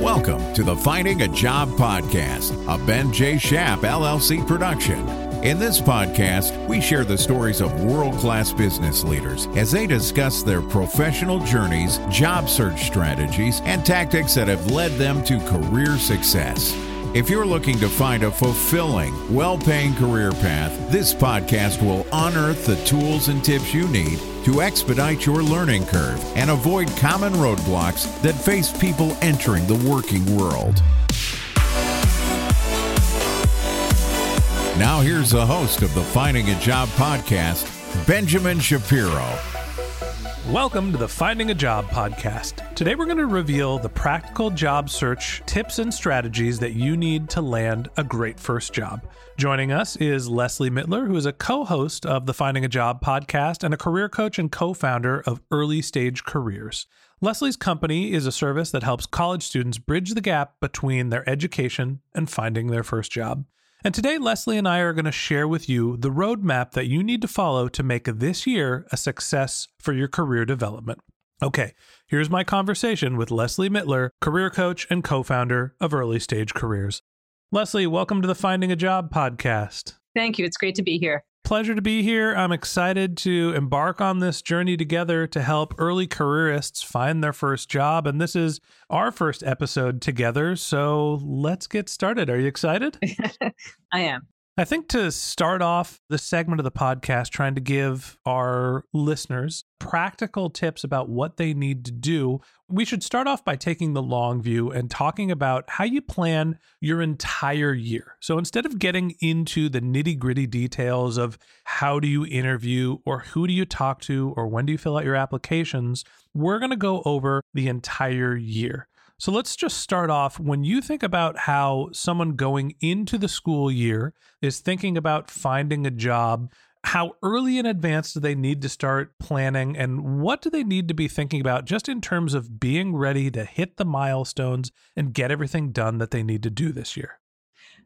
Welcome to the Finding a Job podcast, a Ben J. Schapp LLC production. In this podcast, we share the stories of world class business leaders as they discuss their professional journeys, job search strategies, and tactics that have led them to career success. If you're looking to find a fulfilling, well paying career path, this podcast will unearth the tools and tips you need to expedite your learning curve and avoid common roadblocks that face people entering the working world. Now, here's the host of the Finding a Job podcast, Benjamin Shapiro. Welcome to the Finding a Job podcast. Today we're going to reveal the practical job search tips and strategies that you need to land a great first job. Joining us is Lesley Mitler, who is a co host of the Finding a Job podcast and a career coach and co founder of Early Stage Careers. Lesley's company is a service that helps college students bridge the gap between their education and finding their first job. And today, Lesley and I are going to share with you the roadmap that you need to follow to make this year a success for your career development. Okay, here's my conversation with Lesley Mitler, career coach and co founder of Early Stage Careers. Lesley, welcome to the Finding a Job podcast. Thank you. It's great to be here pleasure to be here. I'm excited to embark on this journey together to help early careerists find their first job. And this is our first episode together. So let's get started. Are you excited? I am. I think to start off the segment of the podcast, trying to give our listeners practical tips about what they need to do, we should start off by taking the long view and talking about how you plan your entire year. So instead of getting into the nitty gritty details of how do you interview or who do you talk to or when do you fill out your applications, we're going to go over the entire year. So let's just start off. When you think about how someone going into the school year is thinking about finding a job, how early in advance do they need to start planning and what do they need to be thinking about just in terms of being ready to hit the milestones and get everything done that they need to do this year?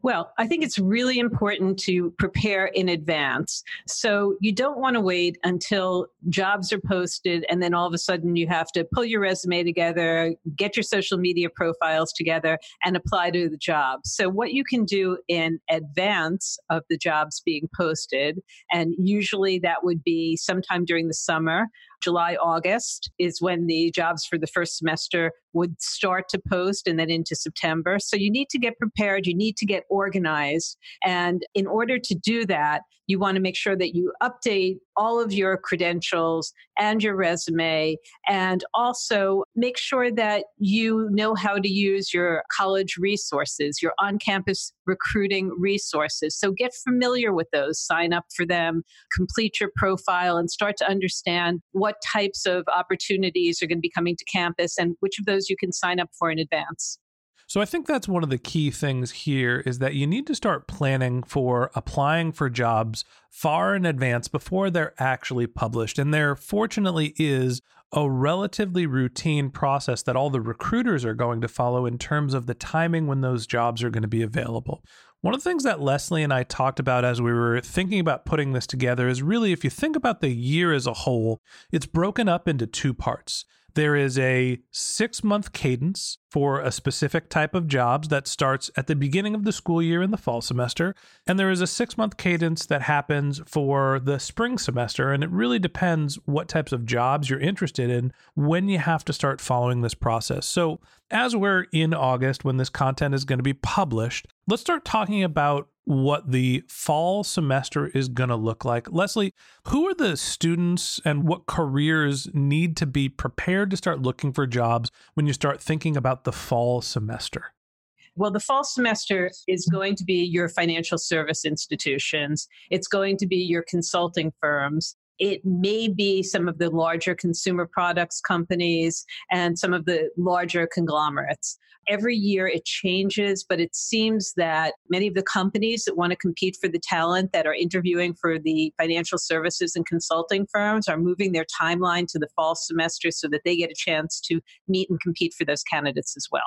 Well, I think it's really important to prepare in advance. So you don't want to wait until jobs are posted and then all of a sudden you have to pull your resume together, get your social media profiles together, and apply to the job. So, what you can do in advance of the jobs being posted, and usually that would be sometime during the summer, July, August is when the jobs for the first semester would start to post and then into September. So you need to get prepared, you need to get organized. And in order to do that, you want to make sure that you update all of your credentials and your resume, and also make sure that you know how to use your college resources, your on campus recruiting resources. So get familiar with those, sign up for them, complete your profile, and start to understand what types of opportunities are going to be coming to campus and which of those you can sign up for in advance. So I think that's one of the key things here is that you need to start planning for applying for jobs far in advance before they're actually published. And there fortunately is a relatively routine process that all the recruiters are going to follow in terms of the timing when those jobs are going to be available. One of the things that Lesley and I talked about as we were thinking about putting this together is really if you think about the year as a whole, it's broken up into two parts. There is a six month cadence for a specific type of jobs that starts at the beginning of the school year in the fall semester. And there is a six month cadence that happens for the spring semester. And it really depends what types of jobs you're interested in when you have to start following this process. So, as we're in August, when this content is going to be published, let's start talking about what the fall semester is going to look like. Lesley, who are the students and what careers need to be prepared to start looking for jobs when you start thinking about the fall semester? Well, the fall semester is going to be your financial service institutions. It's going to be your consulting firms. It may be some of the larger consumer products companies and some of the larger conglomerates. Every year it changes, but it seems that many of the companies that want to compete for the talent that are interviewing for the financial services and consulting firms are moving their timeline to the fall semester so that they get a chance to meet and compete for those candidates as well.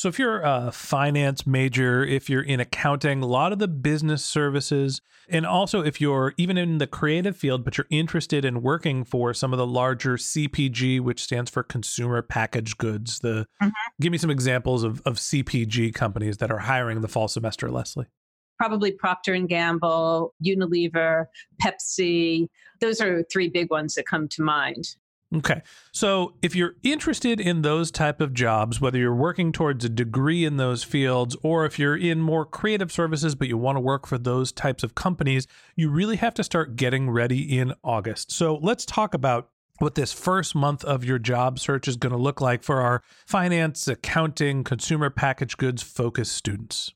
So, if you're a finance major, if you're in accounting, a lot of the business services, and also if you're even in the creative field, but you're interested in working for some of the larger CPG, which stands for consumer packaged goods, the mm-hmm. give me some examples of, of CPG companies that are hiring the fall semester, Lesley. Probably Procter and Gamble, Unilever, Pepsi. Those are three big ones that come to mind. Okay. So if you're interested in those type of jobs, whether you're working towards a degree in those fields or if you're in more creative services but you want to work for those types of companies, you really have to start getting ready in August. So let's talk about what this first month of your job search is going to look like for our finance, accounting, consumer packaged goods focused students.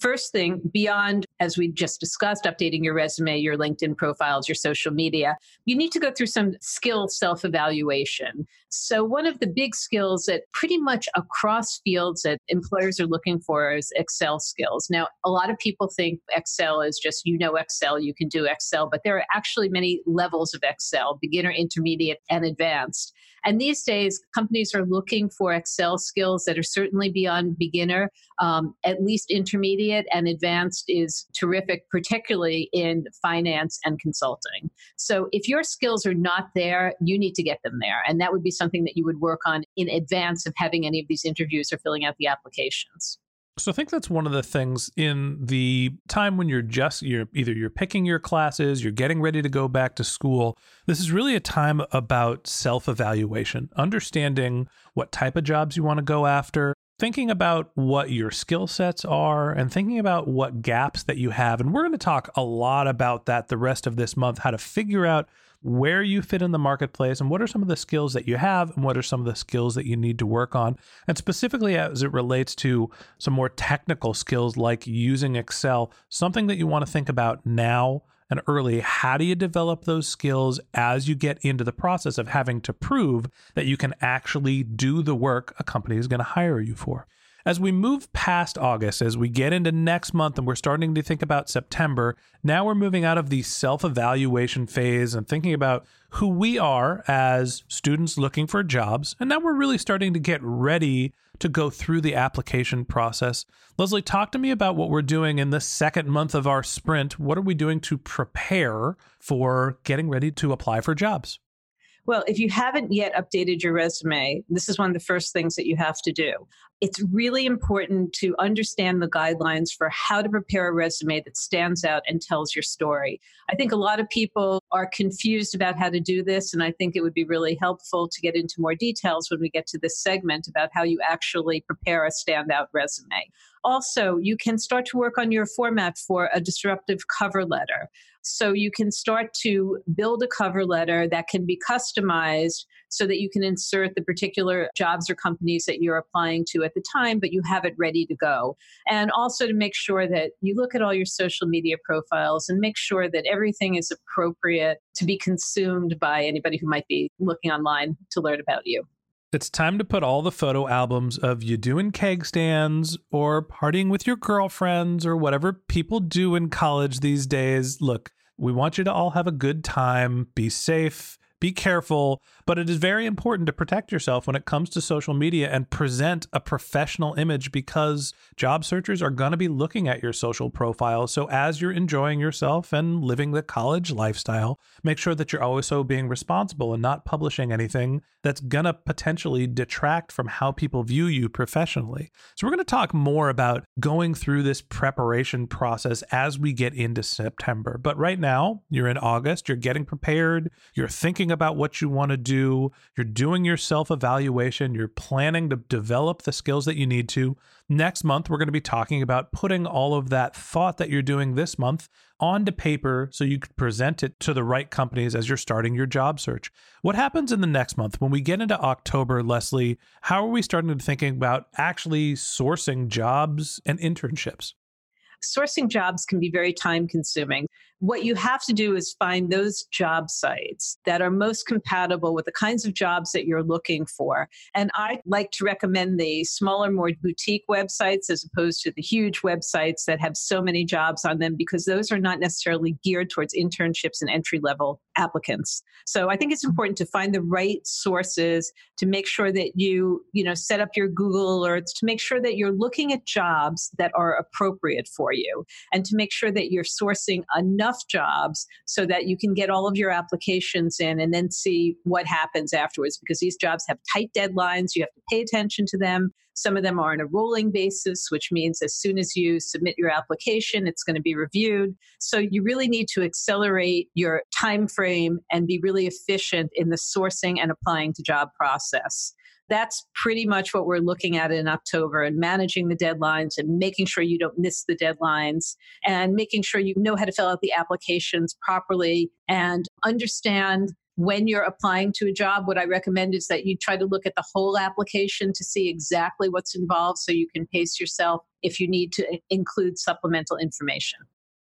First thing, beyond, as we just discussed, updating your resume, your LinkedIn profiles, your social media, you need to go through some skill self evaluation. So, one of the big skills that pretty much across fields that employers are looking for is Excel skills. Now, a lot of people think Excel is just you know Excel, you can do Excel, but there are actually many levels of Excel beginner, intermediate, and advanced. And these days, companies are looking for Excel skills that are certainly beyond beginner, um, at least intermediate, and advanced is terrific, particularly in finance and consulting. So if your skills are not there, you need to get them there. And that would be something that you would work on in advance of having any of these interviews or filling out the applications. So I think that's one of the things in the time when you're just you're either you're picking your classes, you're getting ready to go back to school. This is really a time about self-evaluation, understanding what type of jobs you want to go after, thinking about what your skill sets are and thinking about what gaps that you have. And we're going to talk a lot about that the rest of this month, how to figure out where you fit in the marketplace and what are some of the skills that you have and what are some of the skills that you need to work on. And specifically as it relates to some more technical skills like using Excel, something that you want to think about now and early. How do you develop those skills as you get into the process of having to prove that you can actually do the work a company is going to hire you for? As we move past August, as we get into next month and we're starting to think about September, now we're moving out of the self evaluation phase and thinking about who we are as students looking for jobs. And now we're really starting to get ready to go through the application process. Lesley, talk to me about what we're doing in the second month of our sprint. What are we doing to prepare for getting ready to apply for jobs? Well, if you haven't yet updated your resume, this is one of the first things that you have to do. It's really important to understand the guidelines for how to prepare a resume that stands out and tells your story. I think a lot of people are confused about how to do this, and I think it would be really helpful to get into more details when we get to this segment about how you actually prepare a standout resume. Also, you can start to work on your format for a disruptive cover letter. So you can start to build a cover letter that can be customized so that you can insert the particular jobs or companies that you're applying to at the time, but you have it ready to go. And also to make sure that you look at all your social media profiles and make sure that everything is appropriate to be consumed by anybody who might be looking online to learn about you. It's time to put all the photo albums of you doing keg stands or partying with your girlfriends or whatever people do in college these days. Look, we want you to all have a good time, be safe, be careful, but it is very important to protect yourself when it comes to social media and present a professional image because job searchers are going to be looking at your social profile. So, as you're enjoying yourself and living the college lifestyle, make sure that you're also being responsible and not publishing anything that's going to potentially detract from how people view you professionally. So, we're going to talk more about going through this preparation process as we get into September. But right now, you're in August, you're getting prepared, you're thinking about what you want to do, you're doing your self evaluation, you're planning to develop the skills that you need to. Next month, we're going to be talking about putting all of that thought that you're doing this month onto paper so you can present it to the right companies as you're starting your job search. What happens in the next month when we get into October, Lesley? How are we starting to thinking about actually sourcing jobs and internships? sourcing jobs can be very time consuming. What you have to do is find those job sites that are most compatible with the kinds of jobs that you're looking for. And I like to recommend the smaller, more boutique websites as opposed to the huge websites that have so many jobs on them because those are not necessarily geared towards internships and entry level applicants. So I think it's important to find the right sources to make sure that you, you know, set up your Google alerts to make sure that you're looking at jobs that are appropriate for you and to make sure that you're sourcing enough jobs so that you can get all of your applications in and then see what happens afterwards because these jobs have tight deadlines. You have to pay attention to them. Some of them are on a rolling basis, which means as soon as you submit your application, it's going to be reviewed. So you really need to accelerate your time frame and be really efficient in the sourcing and applying to job process that's pretty much what we're looking at in October and managing the deadlines and making sure you don't miss the deadlines and making sure you know how to fill out the applications properly and understand when you're applying to a job, what I recommend is that you try to look at the whole application to see exactly what's involved so you can pace yourself if you need to include supplemental information.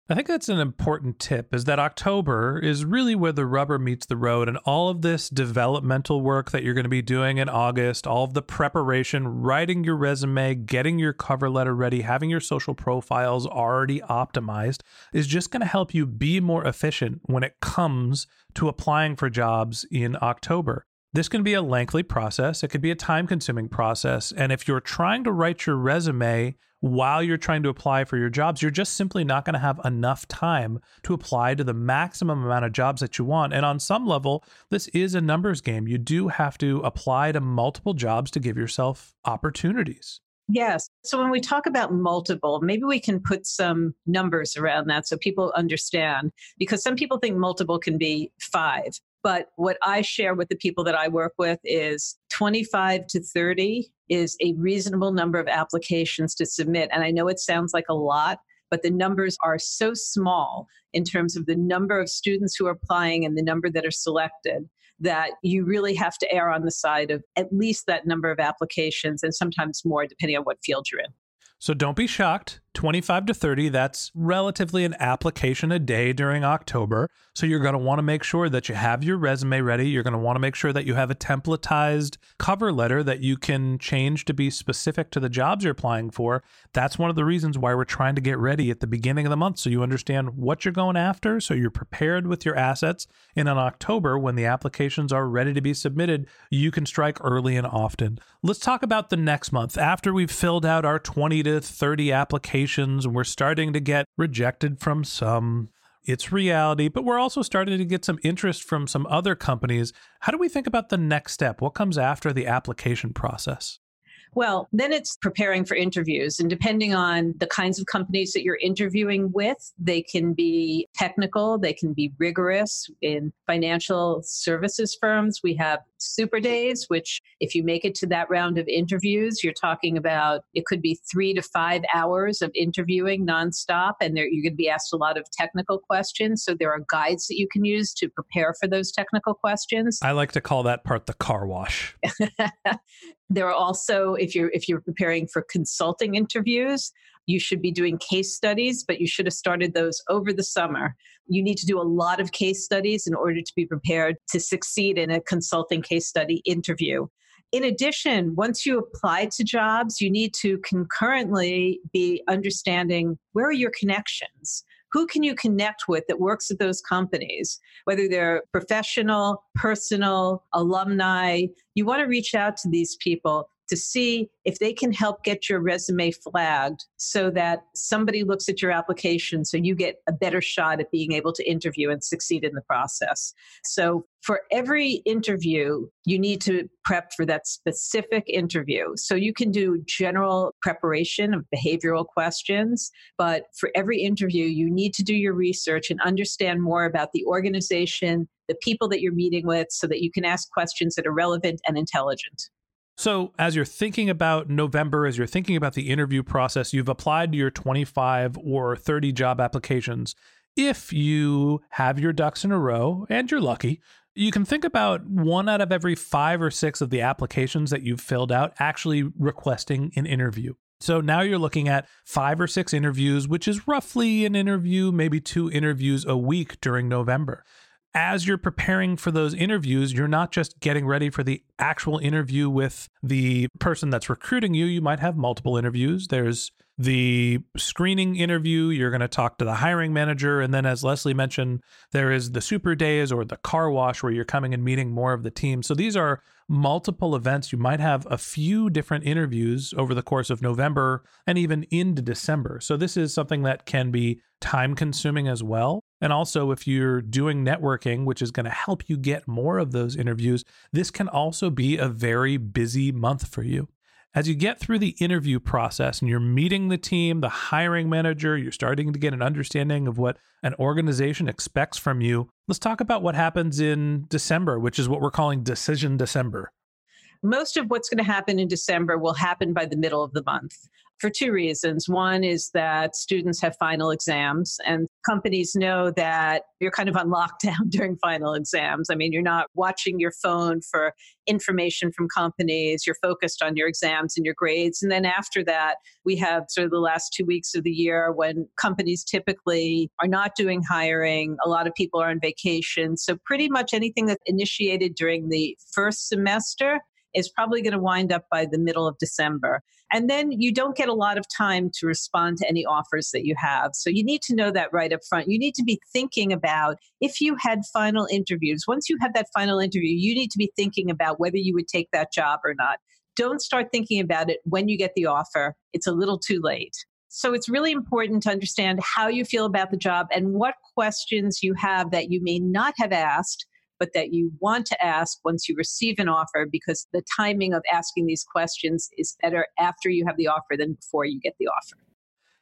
I think that's an important tip is that October is really where the rubber meets the road and all of this developmental work that you're going to be doing in August, all of the preparation, writing your resume, getting your cover letter ready, having your social profiles already optimized is just going to help you be more efficient when it comes to applying for jobs in October. This can be a lengthy process. It could be a time consuming process. And if you're trying to write your resume while you're trying to apply for your jobs, you're just simply not going to have enough time to apply to the maximum amount of jobs that you want. And on some level, this is a numbers game. You do have to apply to multiple jobs to give yourself opportunities. Yes. So when we talk about multiple, maybe we can put some numbers around that so people understand because some people think multiple can be five. But what I share with the people that I work with is 25 to 30 is a reasonable number of applications to submit. And I know it sounds like a lot, but the numbers are so small in terms of the number of students who are applying and the number that are selected that you really have to err on the side of at least that number of applications and sometimes more depending on what field you're in. So don't be shocked 25 to 30, that's relatively an application a day during October. So you're going to want to make sure that you have your resume ready. You're going to want to make sure that you have a templatized cover letter that you can change to be specific to the jobs you're applying for. That's one of the reasons why we're trying to get ready at the beginning of the month so you understand what you're going after, so you're prepared with your assets. And in October, when the applications are ready to be submitted, you can strike early and often. Let's talk about the next month. After we've filled out our 20 to 30 applications, and we're starting to get rejected from some. It's reality, but we're also starting to get some interest from some other companies. How do we think about the next step? What comes after the application process? Well, then it's preparing for interviews. And depending on the kinds of companies that you're interviewing with, they can be technical, they can be rigorous. In financial services firms, we have super days, which, if you make it to that round of interviews, you're talking about it could be three to five hours of interviewing nonstop. And you're going to be asked a lot of technical questions. So there are guides that you can use to prepare for those technical questions. I like to call that part the car wash. There are also, if you're if you're preparing for consulting interviews, you should be doing case studies, but you should have started those over the summer. You need to do a lot of case studies in order to be prepared to succeed in a consulting case study interview. In addition, once you apply to jobs, you need to concurrently be understanding where are your connections? who can you connect with that works at those companies, whether they're professional, personal, alumni. You want to reach out to these people to see if they can help get your resume flagged so that somebody looks at your application so you get a better shot at being able to interview and succeed in the process. So, for every interview, you need to prep for that specific interview. So, you can do general preparation of behavioral questions, but for every interview, you need to do your research and understand more about the organization, the people that you're meeting with, so that you can ask questions that are relevant and intelligent. So, as you're thinking about November, as you're thinking about the interview process, you've applied to your 25 or 30 job applications. If you have your ducks in a row and you're lucky, you can think about one out of every five or six of the applications that you've filled out actually requesting an interview. So now you're looking at five or six interviews, which is roughly an interview, maybe two interviews a week during November. As you're preparing for those interviews, you're not just getting ready for the actual interview with the person that's recruiting you. You might have multiple interviews. There's the screening interview, you're going to talk to the hiring manager. And then, as Lesley mentioned, there is the super days or the car wash where you're coming and meeting more of the team. So these are multiple events. You might have a few different interviews over the course of November and even into December. So this is something that can be time consuming as well. And also, if you're doing networking, which is going to help you get more of those interviews, this can also be a very busy month for you as you get through the interview process and you're meeting the team, the hiring manager, you're starting to get an understanding of what an organization expects from you. Let's talk about what happens in December, which is what we're calling Decision December. Most of what's going to happen in December will happen by the middle of the month for two reasons. One is that students have final exams, and companies know that you're kind of on lockdown during final exams. I mean, you're not watching your phone for information from companies, you're focused on your exams and your grades. And then after that, we have sort of the last two weeks of the year when companies typically are not doing hiring. A lot of people are on vacation. So, pretty much anything that's initiated during the first semester is probably going to wind up by the middle of December. And then you don't get a lot of time to respond to any offers that you have. So you need to know that right up front. You need to be thinking about if you had final interviews, once you have that final interview, you need to be thinking about whether you would take that job or not. Don't start thinking about it when you get the offer. It's a little too late. So it's really important to understand how you feel about the job and what questions you have that you may not have asked but that you want to ask once you receive an offer because the timing of asking these questions is better after you have the offer than before you get the offer.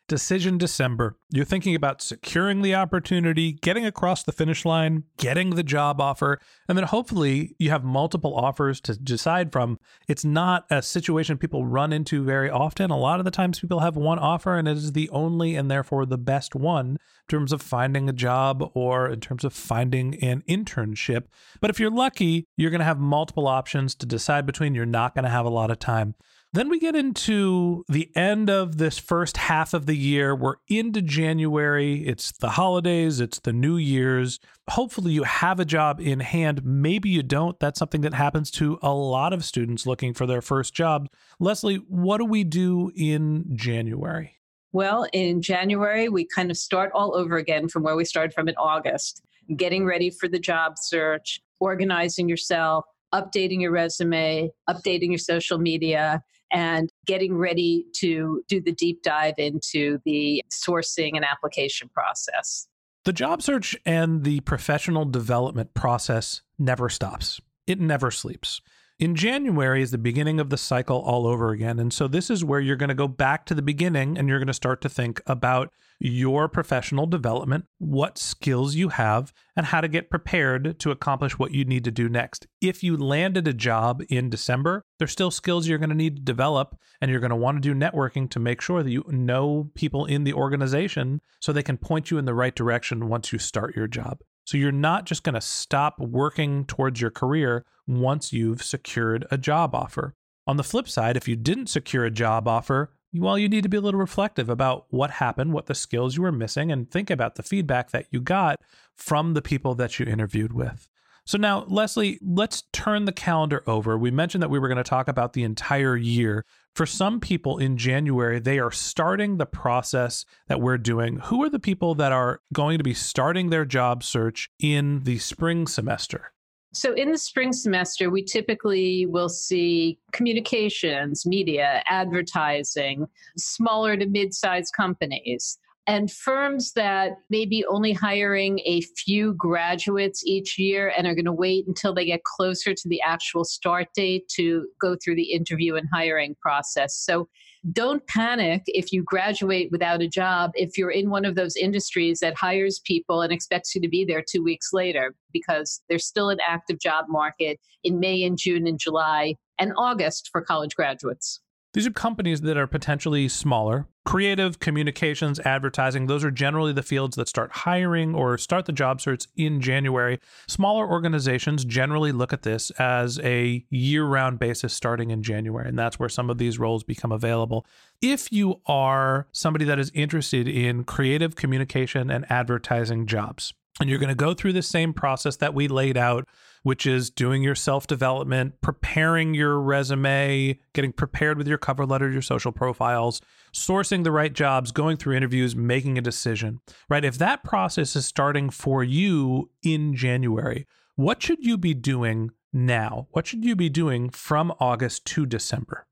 Decision December. You're thinking about securing the opportunity, getting across the finish line, getting the job offer, and then hopefully you have multiple offers to decide from. It's not a situation people run into very often. A lot of the times people have one offer and it is the only and therefore the best one in terms of finding a job or in terms of finding an internship. But if you're lucky, you're going to have multiple options to decide between. You're not going to have a lot of time. Then we get into the end of this first half of the year. We're into January. It's the holidays, it's the New Year's. Hopefully, you have a job in hand. Maybe you don't. That's something that happens to a lot of students looking for their first job. Lesley, what do we do in January? Well, in January, we kind of start all over again from where we started from in August, getting ready for the job search, organizing yourself, updating your resume, updating your social media, and getting ready to do the deep dive into the sourcing and application process. The job search and the professional development process never stops, it never sleeps. In January is the beginning of the cycle all over again. And so this is where you're going to go back to the beginning and you're going to start to think about your professional development, what skills you have, and how to get prepared to accomplish what you need to do next. If you landed a job in December, there's still skills you're going to need to develop, and you're going to want to do networking to make sure that you know people in the organization so they can point you in the right direction once you start your job. So you're not just going to stop working towards your career once you've secured a job offer. On the flip side, if you didn't secure a job offer, well, you need to be a little reflective about what happened, what the skills you were missing, and think about the feedback that you got from the people that you interviewed with. So now, Lesley, let's turn the calendar over. We mentioned that we were going to talk about the entire year. For some people in January, they are starting the process that we're doing. Who are the people that are going to be starting their job search in the spring semester? So, in the spring semester, we typically will see communications, media, advertising, smaller to mid sized companies and firms that may be only hiring a few graduates each year and are going to wait until they get closer to the actual start date to go through the interview and hiring process. So don't panic if you graduate without a job if you're in one of those industries that hires people and expects you to be there two weeks later because there's still an active job market in May and June and July and August for college graduates. These are companies that are potentially smaller. Creative, communications, advertising, those are generally the fields that start hiring or start the job search in January. Smaller organizations generally look at this as a year round basis starting in January, and that's where some of these roles become available. If you are somebody that is interested in creative communication and advertising jobs, and you're going to go through the same process that we laid out which is doing your self development, preparing your resume, getting prepared with your cover letter, your social profiles, sourcing the right jobs, going through interviews, making a decision, right? If that process is starting for you in January, what should you be doing now? What should you be doing from August to December?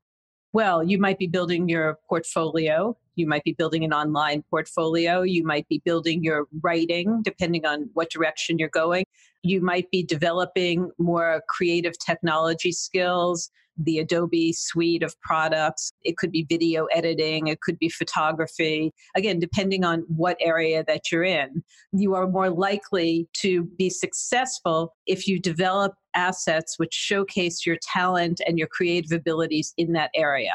Well, you might be building your portfolio. You might be building an online portfolio. You might be building your writing, depending on what direction you're going. You might be developing more creative technology skills, the Adobe suite of products. It could be video editing, it could be photography. Again, depending on what area that you're in, you are more likely to be successful if you develop assets which showcase your talent and your creative abilities in that area.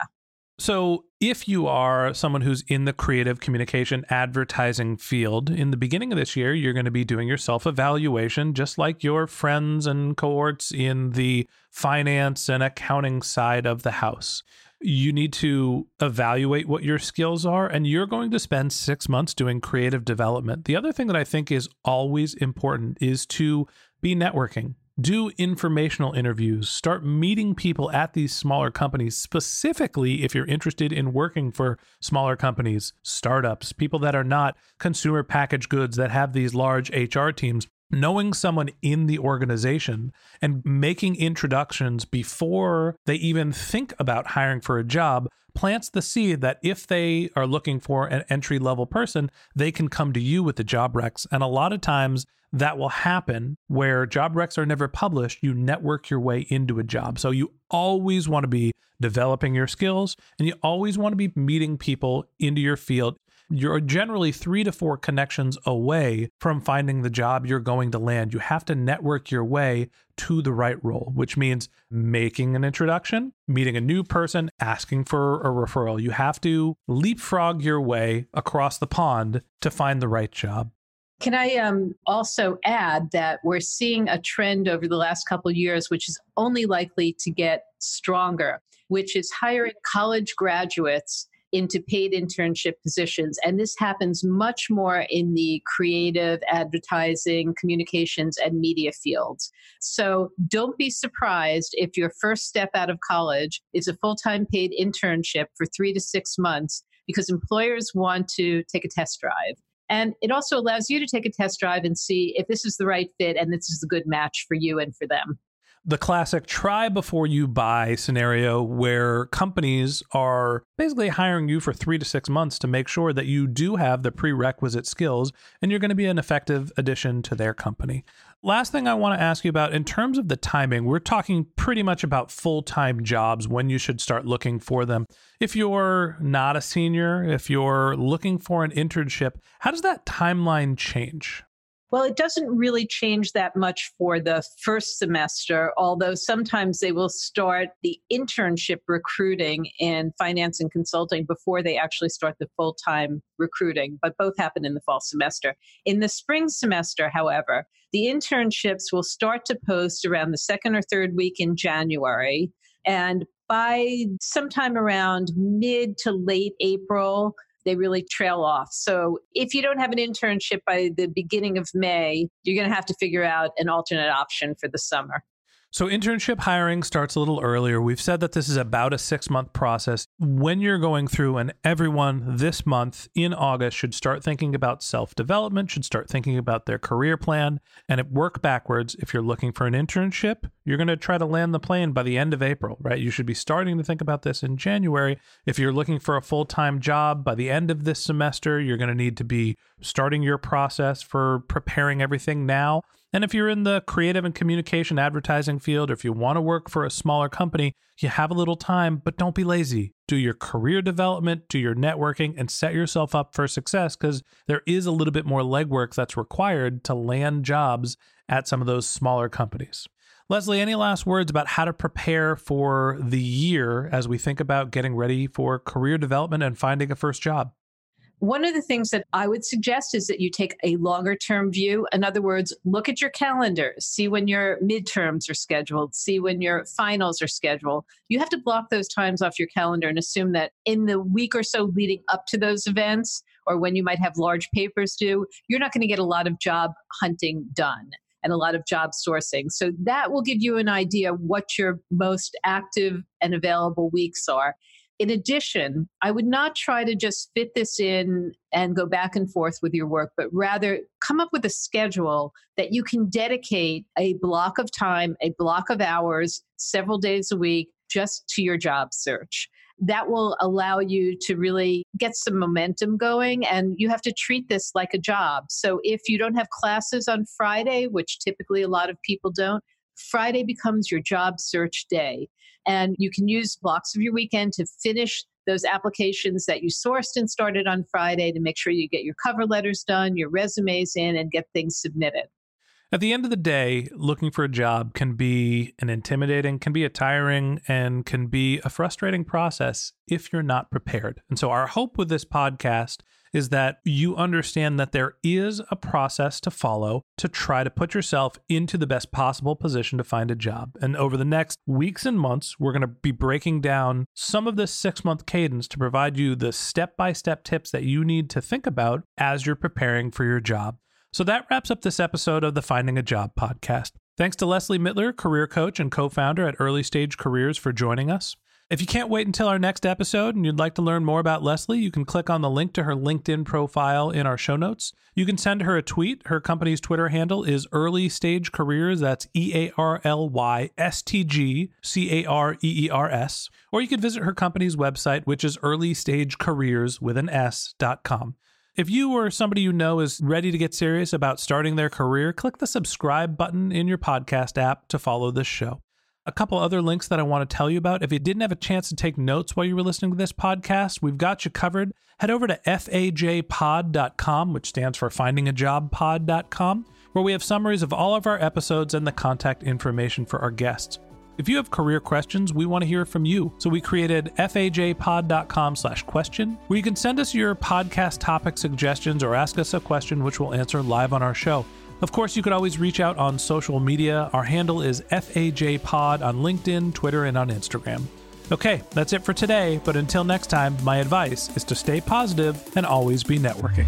So, if you are someone who's in the creative communication advertising field, in the beginning of this year, you're going to be doing your self evaluation, just like your friends and cohorts in the finance and accounting side of the house. You need to evaluate what your skills are, and you're going to spend six months doing creative development. The other thing that I think is always important is to be networking do informational interviews, start meeting people at these smaller companies, specifically if you're interested in working for smaller companies, startups, people that are not consumer packaged goods that have these large HR teams. Knowing someone in the organization and making introductions before they even think about hiring for a job plants the seed that if they are looking for an entry level person, they can come to you with the job recs. And a lot of times, that will happen where job recs are never published. You network your way into a job. So you always want to be developing your skills and you always want to be meeting people into your field. You're generally three to four connections away from finding the job you're going to land. You have to network your way to the right role, which means making an introduction, meeting a new person, asking for a referral. You have to leapfrog your way across the pond to find the right job. Can I um, also add that we're seeing a trend over the last couple years, which is only likely to get stronger, which is hiring college graduates into paid internship positions. And this happens much more in the creative, advertising, communications, and media fields. So don't be surprised if your first step out of college is a full time paid internship for three to six months because employers want to take a test drive. And it also allows you to take a test drive and see if this is the right fit and this is a good match for you and for them. The classic try before you buy scenario where companies are basically hiring you for three to six months to make sure that you do have the prerequisite skills and you're going to be an effective addition to their company. Last thing I want to ask you about in terms of the timing, we're talking pretty much about full time jobs when you should start looking for them. If you're not a senior, if you're looking for an internship, how does that timeline change? Well, it doesn't really change that much for the first semester, although sometimes they will start the internship recruiting in finance and consulting before they actually start the full time recruiting, but both happen in the fall semester. In the spring semester, however, the internships will start to post around the second or third week in January. And by sometime around mid to late April, they really trail off. So if you don't have an internship by the beginning of May, you're going to have to figure out an alternate option for the summer. So, internship hiring starts a little earlier. We've said that this is about a six month process. When you're going through, and everyone this month in August should start thinking about self development, should start thinking about their career plan, and work backwards. If you're looking for an internship, you're going to try to land the plane by the end of April, right? You should be starting to think about this in January. If you're looking for a full time job by the end of this semester, you're going to need to be starting your process for preparing everything now. And if you're in the creative and communication advertising field, or if you want to work for a smaller company, you have a little time, but don't be lazy. Do your career development, do your networking, and set yourself up for success because there is a little bit more legwork that's required to land jobs at some of those smaller companies. Lesley, any last words about how to prepare for the year as we think about getting ready for career development and finding a first job? One of the things that I would suggest is that you take a longer term view. In other words, look at your calendar, see when your midterms are scheduled, see when your finals are scheduled. You have to block those times off your calendar and assume that in the week or so leading up to those events, or when you might have large papers due, you're not going to get a lot of job hunting done and a lot of job sourcing. So that will give you an idea what your most active and available weeks are in addition, I would not try to just fit this in and go back and forth with your work, but rather come up with a schedule that you can dedicate a block of time, a block of hours, several days a week just to your job search. That will allow you to really get some momentum going, and you have to treat this like a job. So, if you don't have classes on Friday, which typically a lot of people don't, Friday becomes your job search day. And you can use blocks of your weekend to finish those applications that you sourced and started on Friday to make sure you get your cover letters done, your resumes in, and get things submitted. At the end of the day, looking for a job can be an intimidating, can be a tiring, and can be a frustrating process if you're not prepared. And so, our hope with this podcast is that you understand that there is a process to follow to try to put yourself into the best possible position to find a job. And over the next weeks and months, we're going to be breaking down some of this six month cadence to provide you the step by step tips that you need to think about as you're preparing for your job. So that wraps up this episode of the Finding a Job podcast. Thanks to Lesley Mitler, career coach and co founder at Early Stage Careers, for joining us. If you can't wait until our next episode and you'd like to learn more about Lesley, you can click on the link to her LinkedIn profile in our show notes. You can send her a tweet. Her company's Twitter handle is Early Stage Careers. That's E A R L Y S T G C A R E E R S. Or you can visit her company's website, which is earlystagecareers with an S.com. If you or somebody you know is ready to get serious about starting their career, click the subscribe button in your podcast app to follow this show. A couple other links that I want to tell you about. If you didn't have a chance to take notes while you were listening to this podcast, we've got you covered. Head over to fajpod.com, which stands for findingajobpod.com, where we have summaries of all of our episodes and the contact information for our guests. If you have career questions, we want to hear from you. So we created fajpod.com slash question, where you can send us your podcast topic suggestions or ask us a question which we'll answer live on our show. Of course, you could always reach out on social media. Our handle is FAJPod on LinkedIn, Twitter, and on Instagram. Okay, that's it for today, but until next time, my advice is to stay positive and always be networking.